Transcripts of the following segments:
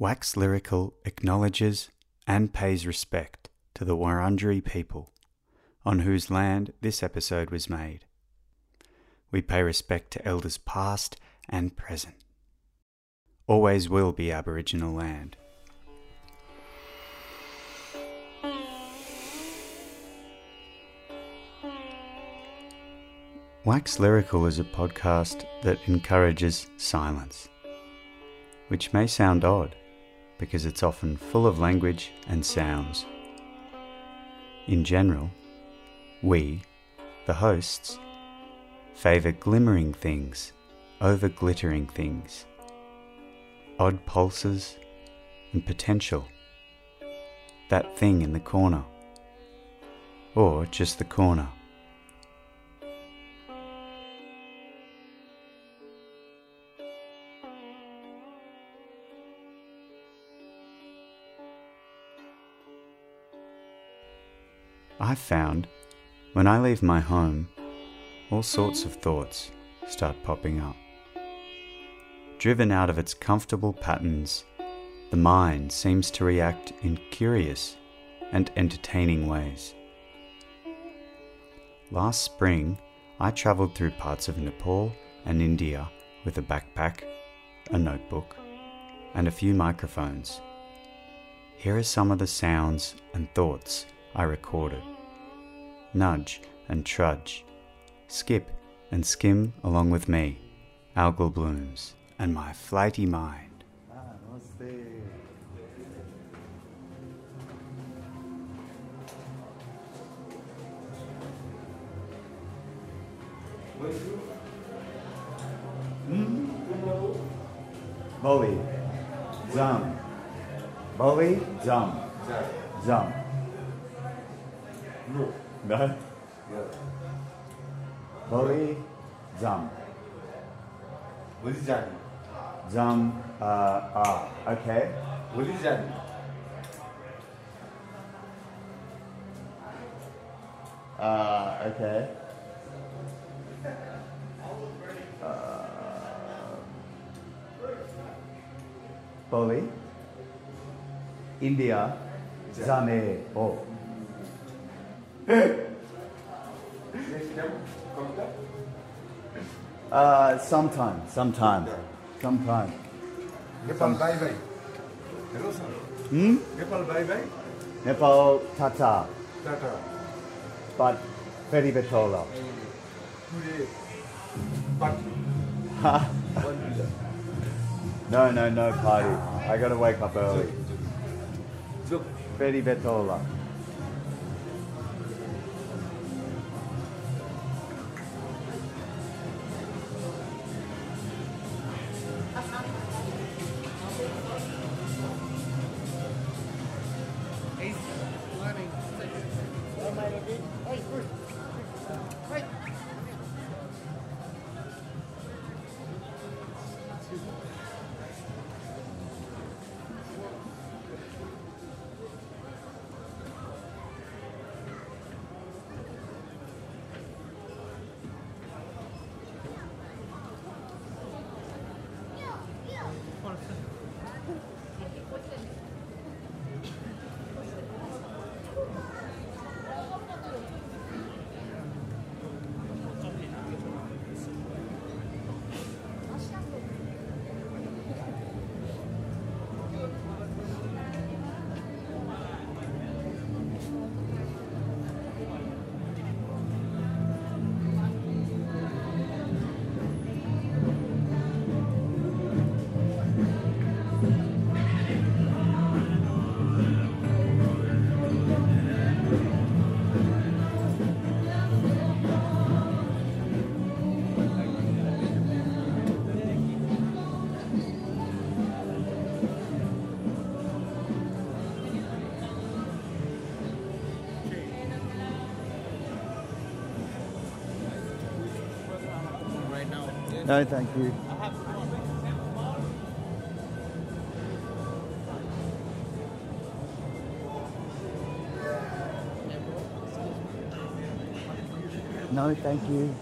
Wax Lyrical acknowledges and pays respect to the Wurundjeri people on whose land this episode was made. We pay respect to elders past and present. Always will be Aboriginal land. Wax Lyrical is a podcast that encourages silence, which may sound odd because it's often full of language and sounds. In general, we, the hosts, favour glimmering things over glittering things, odd pulses and potential, that thing in the corner, or just the corner. I've found when I leave my home, all sorts of thoughts start popping up. Driven out of its comfortable patterns, the mind seems to react in curious and entertaining ways. Last spring, I travelled through parts of Nepal and India with a backpack, a notebook, and a few microphones. Here are some of the sounds and thoughts I recorded. Nudge and trudge, skip and skim along with me, algal blooms, and my flighty mind. Boli, Zam. Boli, Zam. Zam. No. Boli, Zam. What is that? Zam, uh, ah, okay. What is that? Uh, okay. Uh, Boli, India, Zame, oh. Uh, sometime, sometime, sometime. Nepal, bye bye. Hello, sir. Hmm? Nepal, bye bye. Nepal, Tata, Tata. but Ferry Betola. Today, visa. No, no, no party. I gotta wake up early. Ferry Betola. No, thank you. No, thank you.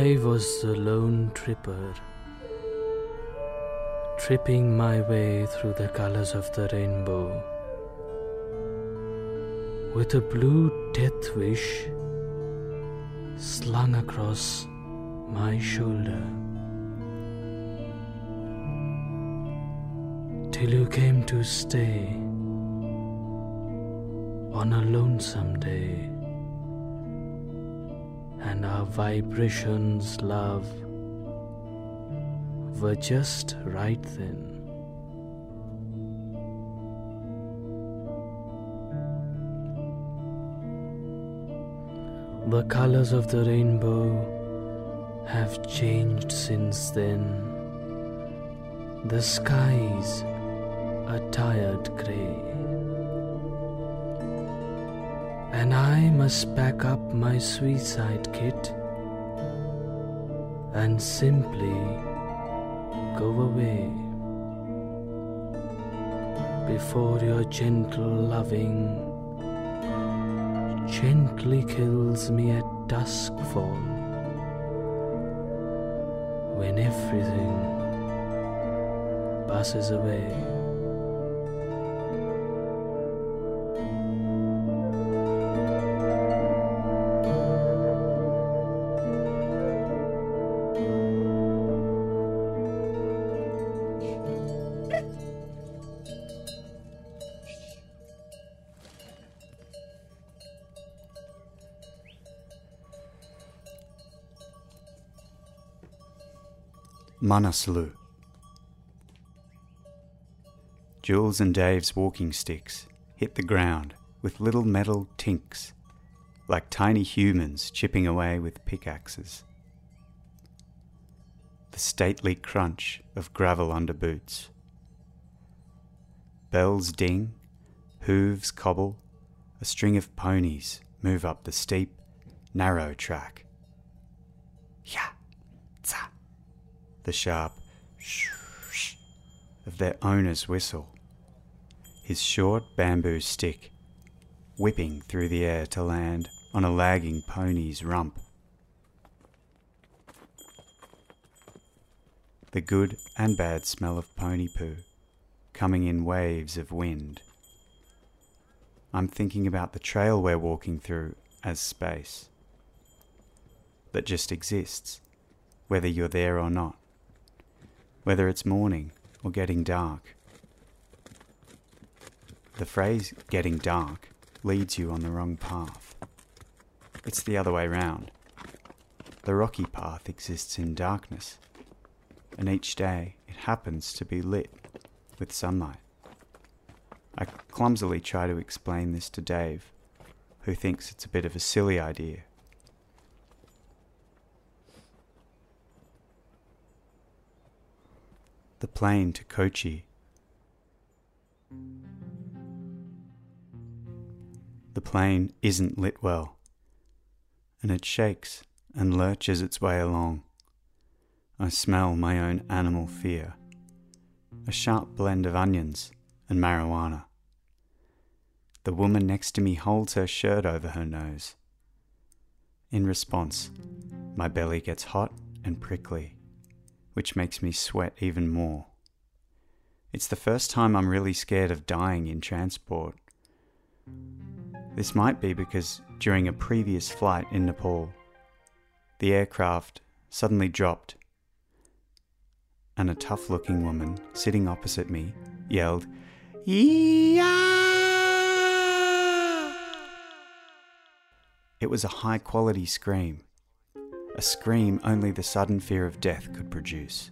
I was a lone tripper, tripping my way through the colors of the rainbow, with a blue death wish slung across my shoulder. Till you came to stay on a lonesome day our vibrations, love, were just right then. The colors of the rainbow have changed since then. The skies a tired grey. And I must pack up my suicide kit and simply go away before your gentle loving gently kills me at duskfall when everything passes away. Manaslu. Jules and Dave's walking sticks hit the ground with little metal tinks, like tiny humans chipping away with pickaxes. The stately crunch of gravel under boots. Bells ding, hooves cobble, a string of ponies move up the steep, narrow track. Tsa the sharp shh of their owner's whistle, his short bamboo stick whipping through the air to land on a lagging pony's rump. The good and bad smell of pony poo coming in waves of wind. I'm thinking about the trail we're walking through as space that just exists, whether you're there or not whether it's morning or getting dark. The phrase getting dark leads you on the wrong path. It's the other way round. The rocky path exists in darkness, and each day it happens to be lit with sunlight. I clumsily try to explain this to Dave, who thinks it's a bit of a silly idea. The plane to Kochi. The plane isn't lit well, and it shakes and lurches its way along. I smell my own animal fear, a sharp blend of onions and marijuana. The woman next to me holds her shirt over her nose. In response, my belly gets hot and prickly which makes me sweat even more. It's the first time I'm really scared of dying in transport. This might be because during a previous flight in Nepal, the aircraft suddenly dropped, and a tough looking woman sitting opposite me yelled, Yeah! It was a high quality scream a scream only the sudden fear of death could produce.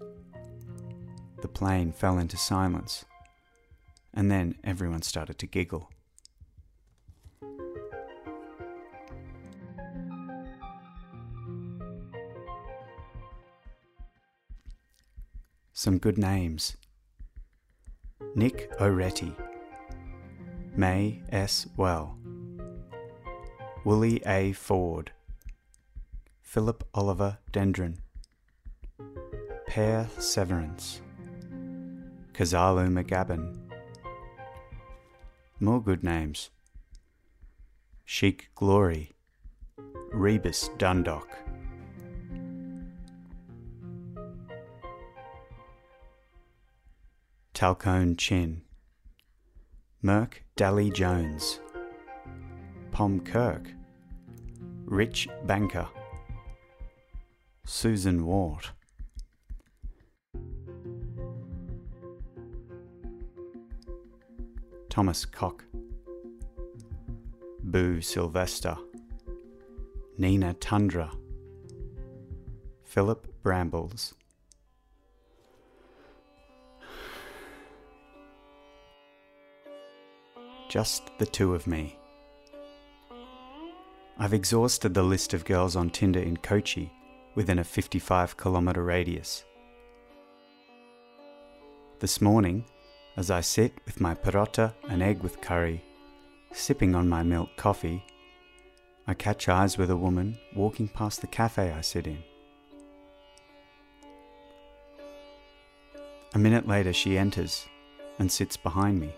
The plane fell into silence, and then everyone started to giggle. Some good names Nick O'Retty, May S. Well, Willie A. Ford, Philip Oliver Dendron. Pear Severance. Kazalu McGabin. More good names. Sheik Glory. Rebus Dundock, Talcone Chin. Merk Dally Jones. Pom Kirk. Rich Banker. Susan Wart. Thomas Cock, Boo Sylvester, Nina Tundra, Philip Brambles. Just the two of me. I've exhausted the list of girls on Tinder in Kochi within a 55 kilometre radius. This morning, as I sit with my parota and egg with curry, sipping on my milk coffee, I catch eyes with a woman walking past the cafe I sit in. A minute later, she enters and sits behind me.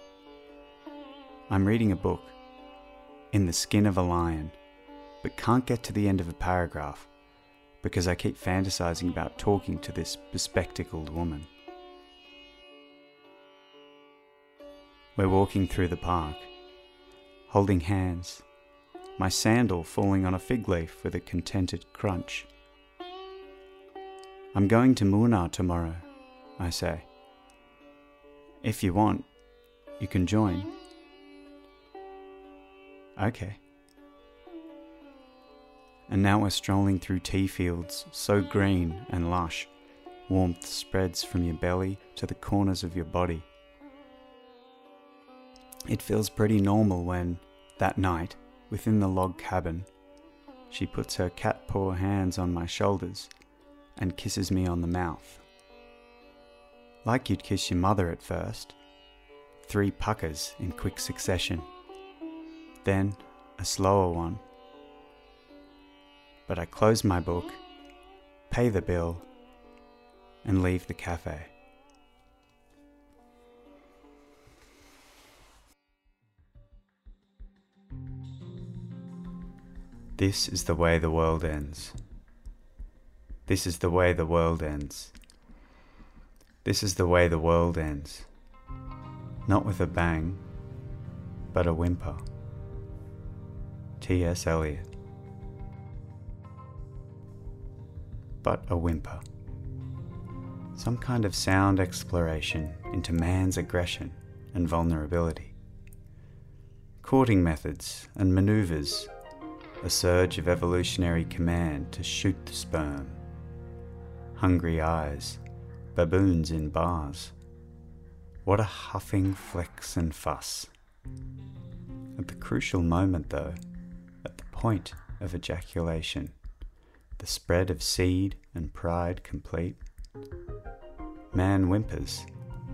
I'm reading a book, In the Skin of a Lion, but can't get to the end of a paragraph because I keep fantasizing about talking to this bespectacled woman. We're walking through the park, holding hands, my sandal falling on a fig leaf with a contented crunch. I'm going to Munnar tomorrow, I say. If you want, you can join. Okay. And now we're strolling through tea fields so green and lush, warmth spreads from your belly to the corners of your body. It feels pretty normal when, that night, within the log cabin, she puts her cat paw hands on my shoulders and kisses me on the mouth. Like you'd kiss your mother at first. Three puckers in quick succession then a slower one. But I close my book, pay the bill, and leave the cafe. This is the way the world ends. This is the way the world ends. This is the way the world ends. Not with a bang, but a whimper. T.S. Eliot. But a whimper. Some kind of sound exploration into man's aggression and vulnerability. Courting methods and maneuvers, a surge of evolutionary command to shoot the sperm. Hungry eyes, baboons in bars. What a huffing flex and fuss. At the crucial moment, though, at the point of ejaculation, the spread of seed and pride complete. Man whimpers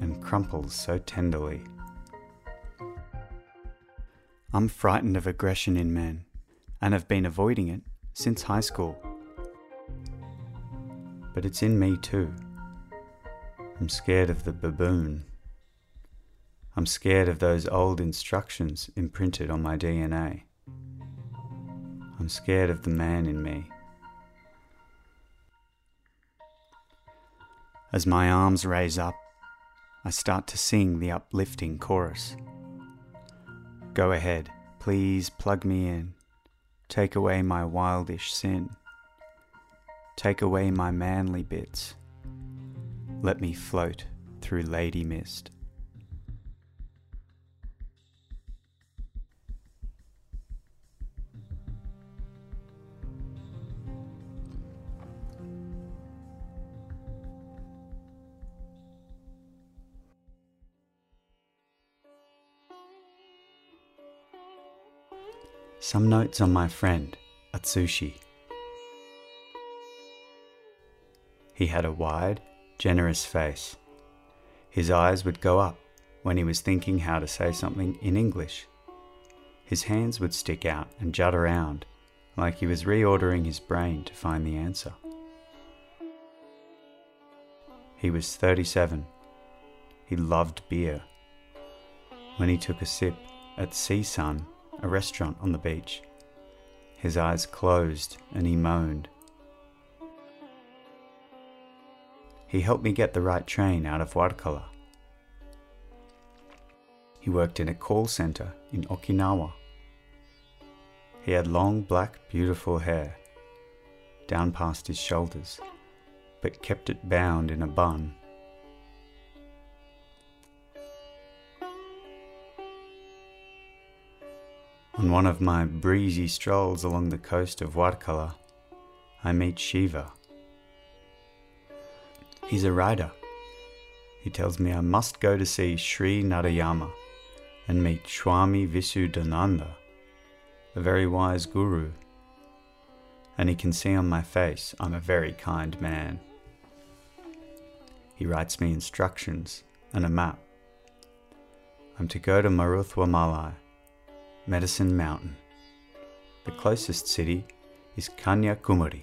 and crumples so tenderly. I'm frightened of aggression in men and have been avoiding it since high school. But it's in me too. I'm scared of the baboon. I'm scared of those old instructions imprinted on my DNA. I'm scared of the man in me. As my arms raise up, I start to sing the uplifting chorus. Go ahead, please plug me in. Take away my wildish sin. Take away my manly bits. Let me float through lady mist. Some notes on my friend, Atsushi. He had a wide, generous face. His eyes would go up when he was thinking how to say something in English. His hands would stick out and jut around like he was reordering his brain to find the answer. He was 37. He loved beer. When he took a sip at Sea Sun, a restaurant on the beach. His eyes closed and he moaned. He helped me get the right train out of Varkala. He worked in a call center in Okinawa. He had long, black, beautiful hair down past his shoulders, but kept it bound in a bun. On one of my breezy strolls along the coast of Varkala, I meet Shiva. He's a rider. He tells me I must go to see Sri Narayama and meet Swami Visuddhananda, a very wise guru. And he can see on my face I'm a very kind man. He writes me instructions and a map. I'm to go to Maruthwa Malai Medicine Mountain. The closest city is Kanyakumari.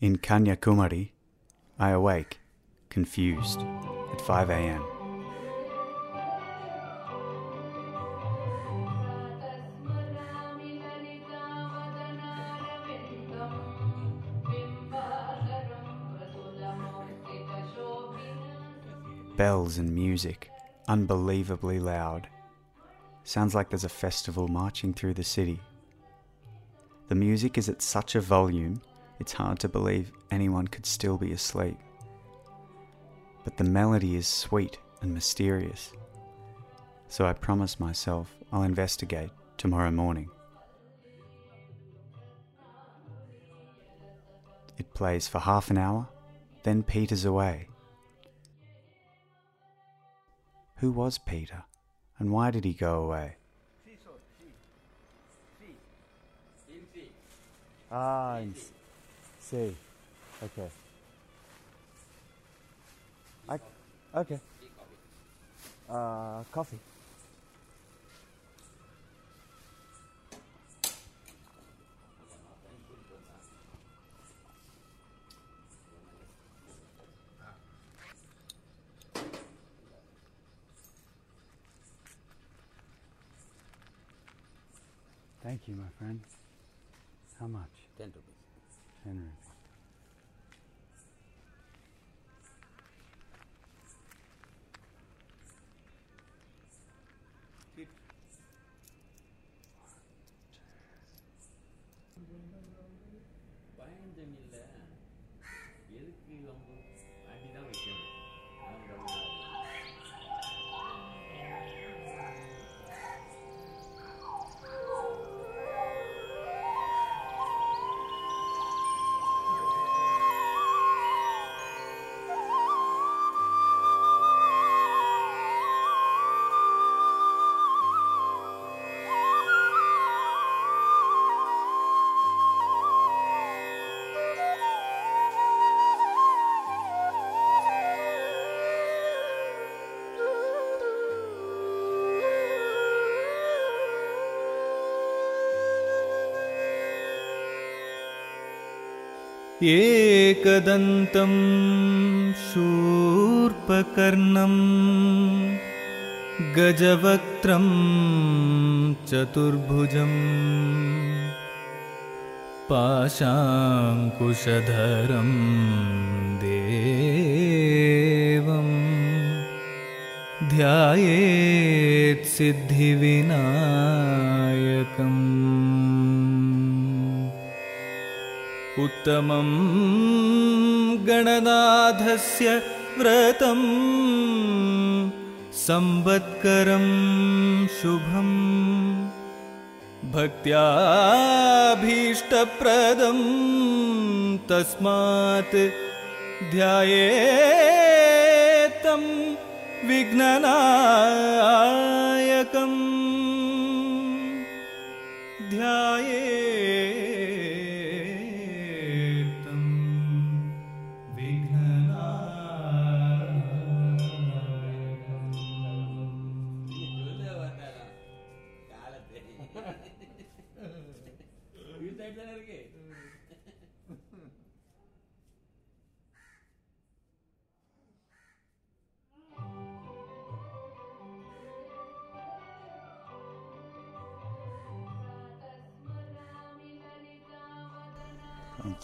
In Kanyakumari, I awake, confused, at 5 am. Bells and music, unbelievably loud. Sounds like there's a festival marching through the city. The music is at such a volume, it's hard to believe anyone could still be asleep. But the melody is sweet and mysterious. So I promise myself I'll investigate tomorrow morning. It plays for half an hour, then peters away. Who was Peter, and why did he go away? Ah, in C. Okay. I, okay. Uh, coffee. Thank you, my friend. How much? Ten rupees. Ten rupees. एकदन्तं शूर्पकर्णं गजवक्त्रं चतुर्भुजं पाशाङ्कुशधरं देवं ध्यायेत् सिद्धिविनायकम् उत्तमं गणनाथस्य व्रतं संवत्करं शुभम् भक्त्याभीष्टप्रदं तस्मात् ध्यायेतं विघ्ननायकम्। ध्यायेतं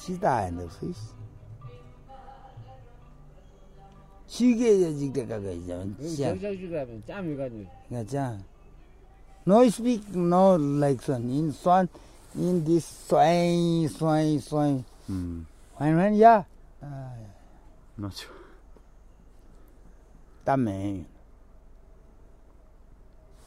치다 안 되지 시계에 직대 가가 이제 저저주가 짬이 가지고 가자 no speak no like son in son in this soin soin soin mm when when ya? Ah, no chu tame.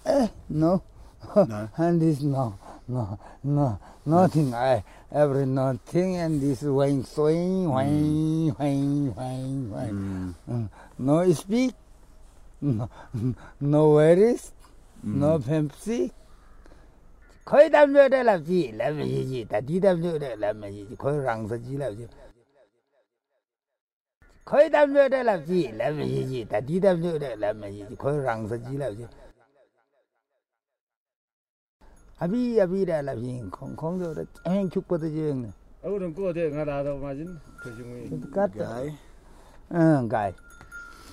Eh no. And this no. No no nothing. I every nothing and this wine swing wine wine wine wine. Mm. No speak. No no worries. No Pepsi. khơi đam nhớ đây làm gì làm gì gì ta đi đam nhớ đây làm gì khơi răng sao gì làm gì khơi đam nhớ đây làm gì làm gì gì ta đi đam nhớ đây làm gì khơi răng sao gì làm gì abi abi đây làm gì không không được anh chụp bớt chứ anh 어른 그거 돼 가다도 맞은 그 중에 cắt Guy. ờ gai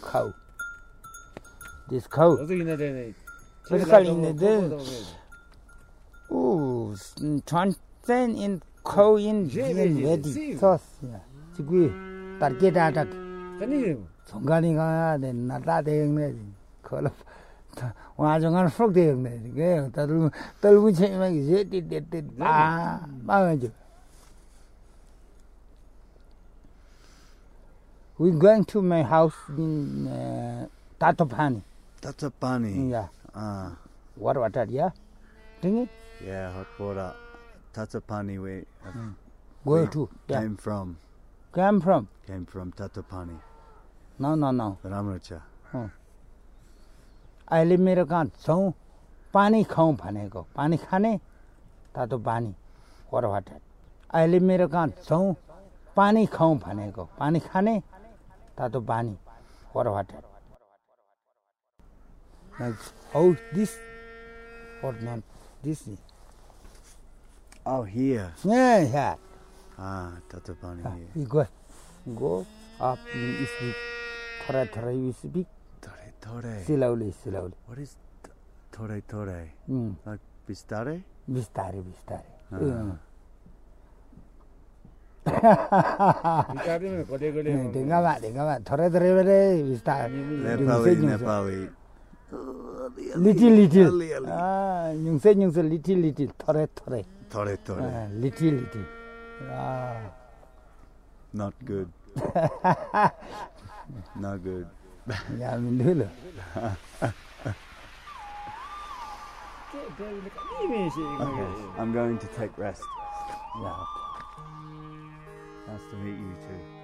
khâu this khâu 어떻게 해야 되네 어떻게 해야 되네? 오 전sen in khâu in Yeah, in yeah, ready see. sauce 지구이 따르게다다 아니 정간이 가야 돼 나다 대응네 걸어 와정한 프로 대응네 그 떨고 떨고 채면 이제 띠띠띠 아 망하죠 We going to my house in uh, Tatopani. That's a bunny. Yeah. Ah. What water, yeah? Drink it. Yeah, hot water. Tatapani where I Go we to. Yeah. came from. Come from. Came from Tatapani. No, no, no. Ramrucha. अहिले मेरो कहाँ छौँ। पानी खाउँ भनेको। पानी खाने? तातो पानी। वाटर अहिले मेरो कहाँ छौँ। पानी खाउँ भनेको। पानी खाने? तातो पानी। Water how this not this Oh, here. yeah yeah. Ah, you go go up you speak थोरै सिलाउली सिलाउली वाट इज थोरै थोरै लाइक बिस्तारै बिस्तारै बिस्तारै ढिङ्गामा ढिङ्गामा थोरै थोरै बेले बिस्तारै लिटिल लिटिल न्युङ्सै न्युङ्सै लिटिल लिटिल थोरै थोरै थोरै थोरै little little not good not good Ja, min hula. I'm going to take rest. Yeah. Nice to meet you too.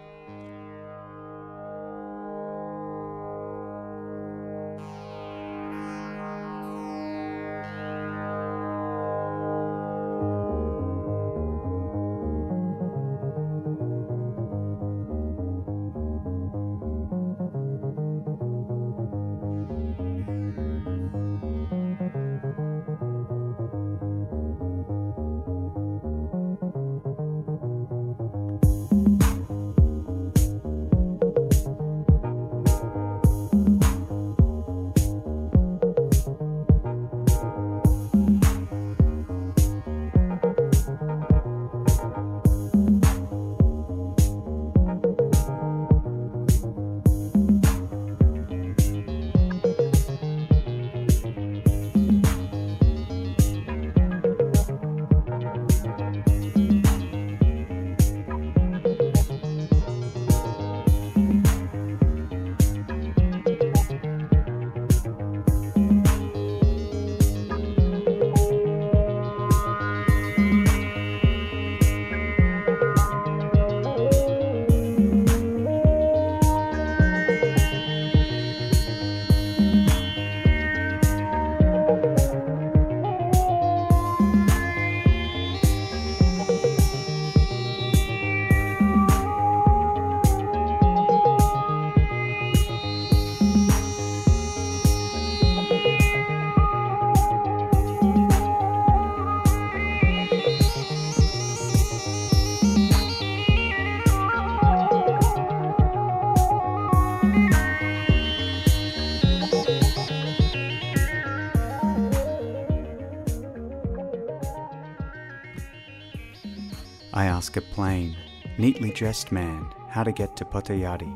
Ask a plain, neatly dressed man how to get to Potayari.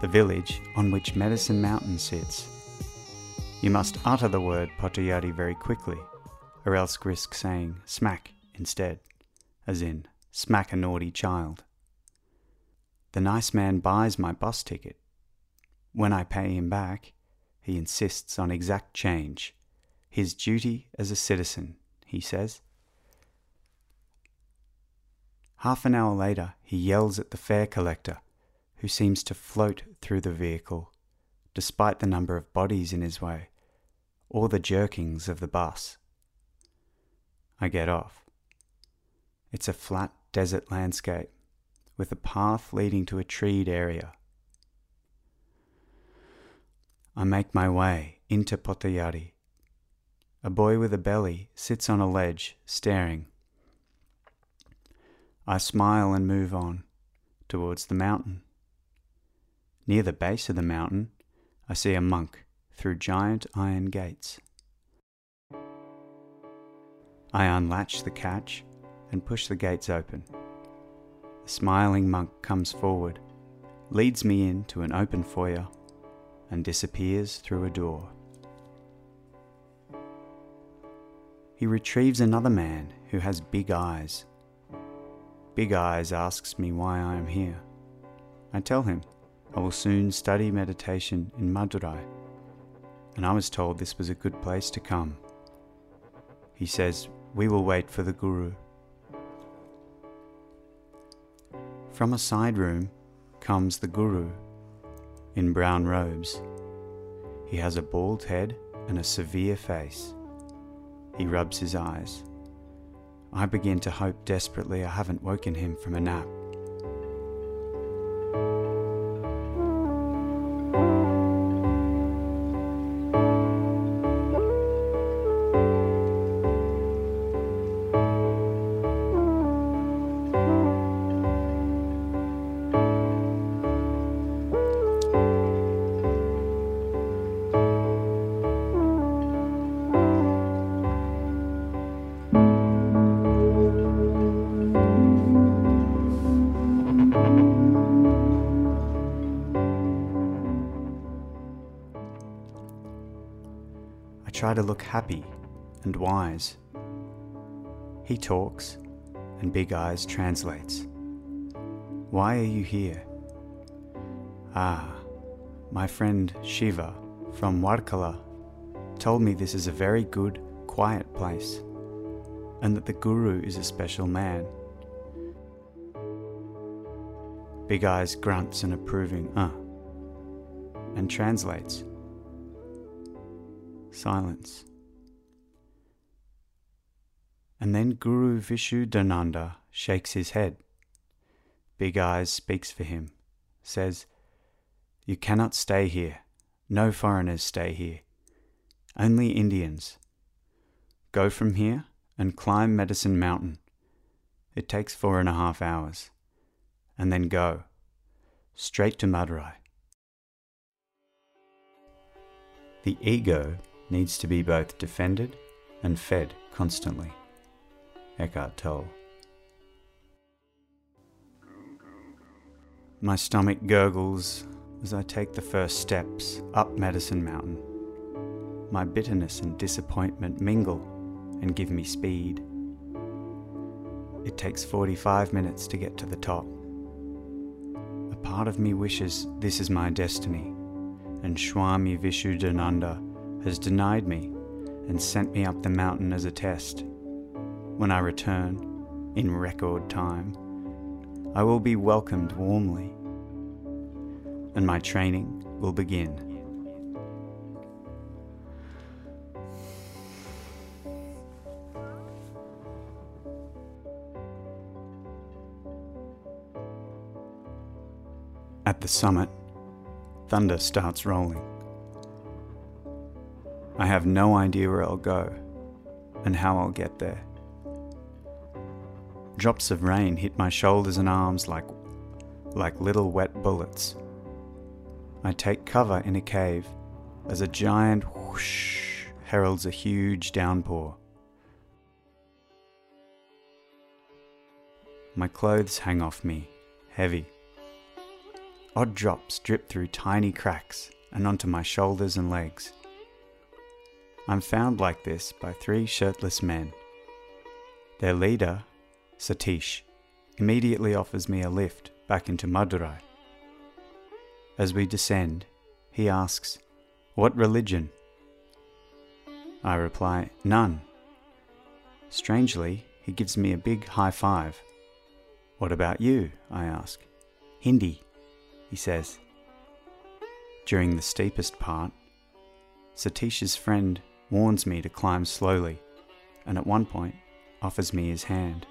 the village on which Medicine Mountain sits. You must utter the word Potayari very quickly, or else risk saying smack instead, as in smack a naughty child. The nice man buys my bus ticket. When I pay him back, he insists on exact change. His duty as a citizen, he says. Half an hour later, he yells at the fare collector, who seems to float through the vehicle, despite the number of bodies in his way, or the jerkings of the bus. I get off. It's a flat desert landscape with a path leading to a treed area. I make my way into Potayari. A boy with a belly sits on a ledge, staring. I smile and move on towards the mountain. Near the base of the mountain, I see a monk through giant iron gates. I unlatch the catch and push the gates open. The smiling monk comes forward, leads me into an open foyer, and disappears through a door. He retrieves another man who has big eyes. Big Eyes asks me why I am here. I tell him I will soon study meditation in Madurai, and I was told this was a good place to come. He says, We will wait for the Guru. From a side room comes the Guru in brown robes. He has a bald head and a severe face. He rubs his eyes. I begin to hope desperately I haven't woken him from a nap. To look happy and wise. He talks, and Big Eyes translates. Why are you here? Ah, my friend Shiva from Varkala told me this is a very good, quiet place, and that the Guru is a special man. Big Eyes grunts an approving uh and translates. Silence. And then Guru Vishuddhananda shakes his head. Big Eyes speaks for him, says, You cannot stay here. No foreigners stay here. Only Indians. Go from here and climb Medicine Mountain. It takes four and a half hours. And then go. Straight to Madurai. The ego needs to be both defended and fed constantly. Eckhart Tolle. My stomach gurgles as I take the first steps up Medicine Mountain. My bitterness and disappointment mingle and give me speed. It takes 45 minutes to get to the top. A part of me wishes this is my destiny, and Swami Vishuddhananda has denied me and sent me up the mountain as a test. When I return, in record time, I will be welcomed warmly, and my training will begin. At the summit, thunder starts rolling. I have no idea where I'll go and how I'll get there. Drops of rain hit my shoulders and arms like, like little wet bullets. I take cover in a cave as a giant whoosh heralds a huge downpour. My clothes hang off me, heavy. odd drops drip through tiny cracks and onto my shoulders and legs. I'm found like this by three shirtless men. Their leader, Satish, immediately offers me a lift back into Madurai. As we descend, he asks, What religion? I reply, None. Strangely, he gives me a big high five. What about you? I ask. Hindi, he says. During the steepest part, Satish's friend warns me to climb slowly and at one point offers me his hand.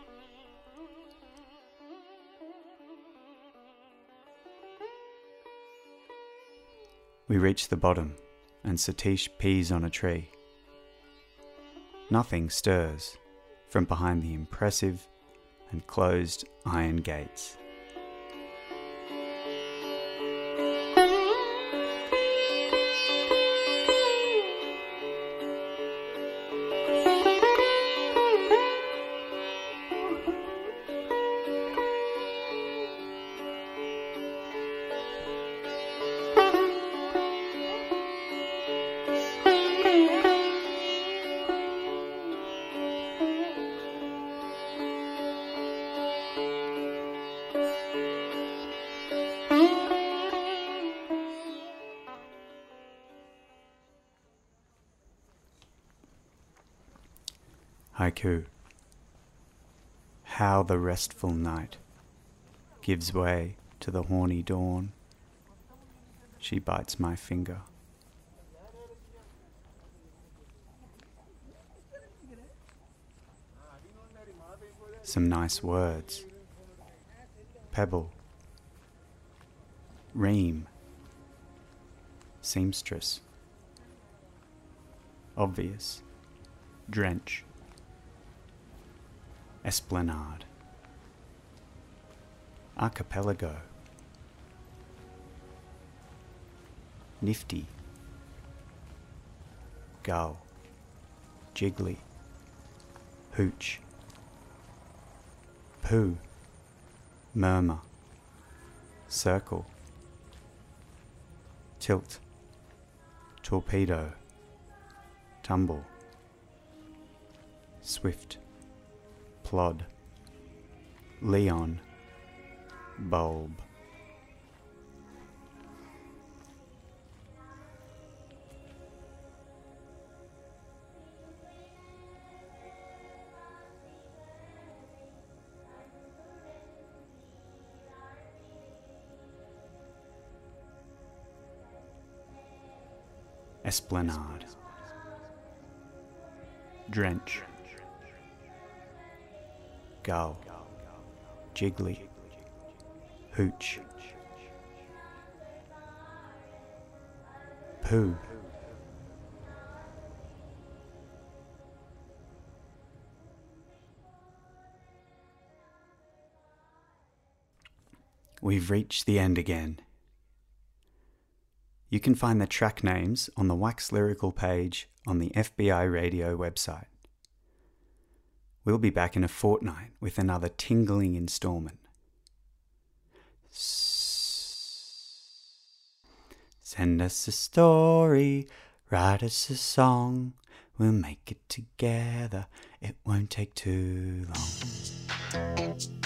We reach the bottom and Satish pees on a tree. Nothing stirs from behind the impressive and closed iron gates. Haiku How the restful night gives way to the horny dawn. She bites my finger. Some nice words. Pebble. Ream. Seamstress. Obvious. Drench. Esplanade. Archipelago. Nifty. Gull. Jiggly. Hooch. Poo. Murmur. Circle. Tilt. Torpedo. Tumble. Swift. Plod. Leon. Bulb. Esplanade. Drench. Gull. Jiggly. Hooch. Poo. We've reached the end again. You can find the track names on the Wax Lyrical page on the FBI radio website. We'll be back in a fortnight with another tingling installment. Send us a story, write us a song. We'll make it together, it won't take too long.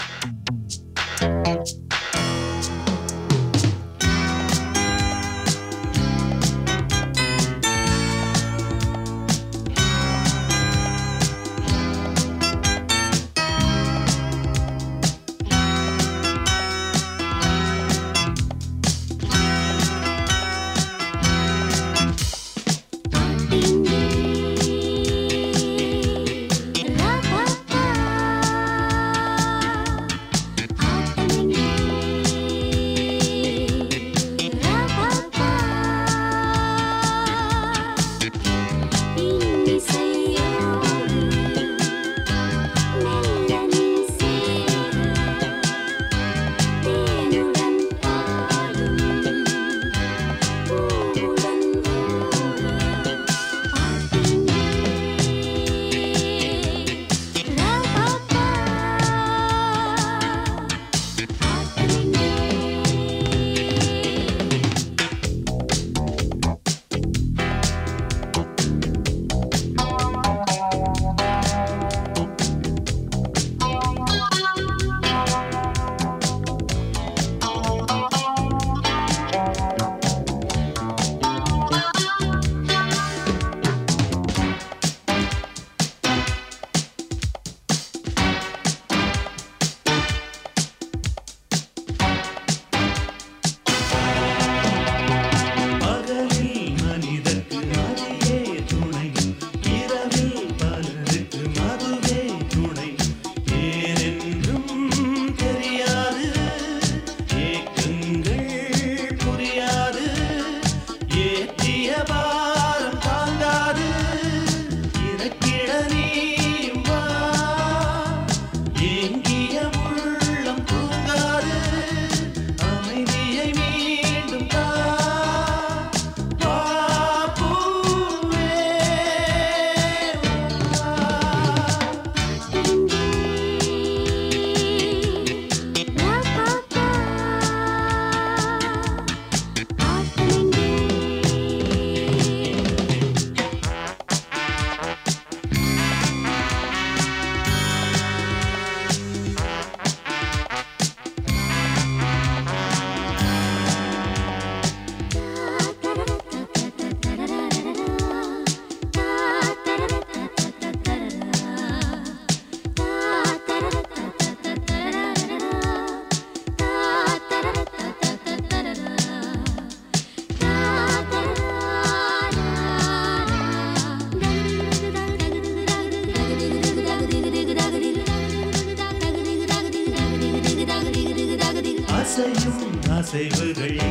செய்வர்கள்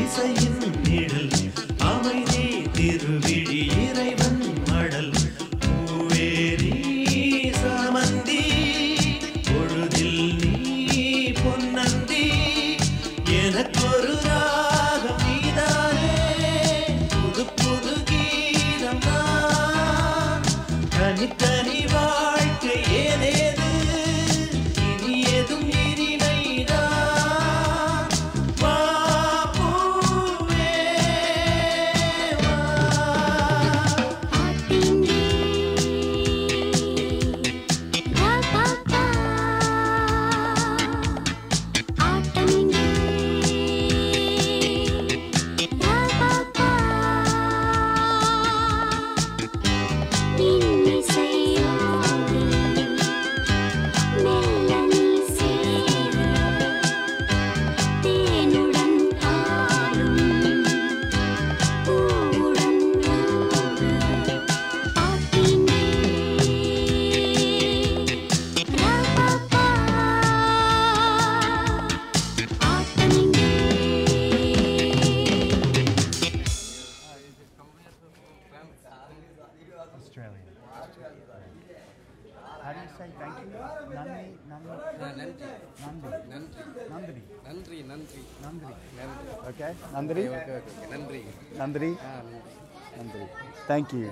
Thank you.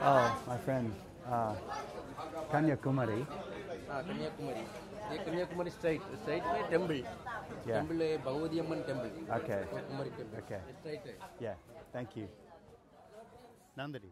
Oh, my friend, uh, Kanya Kumari. Ah, Kanya Kumari. ये Kanyakumari straight straight में temple temple है Bhagavati Amman temple okay Kumari temple okay straight है या thank you नंदरी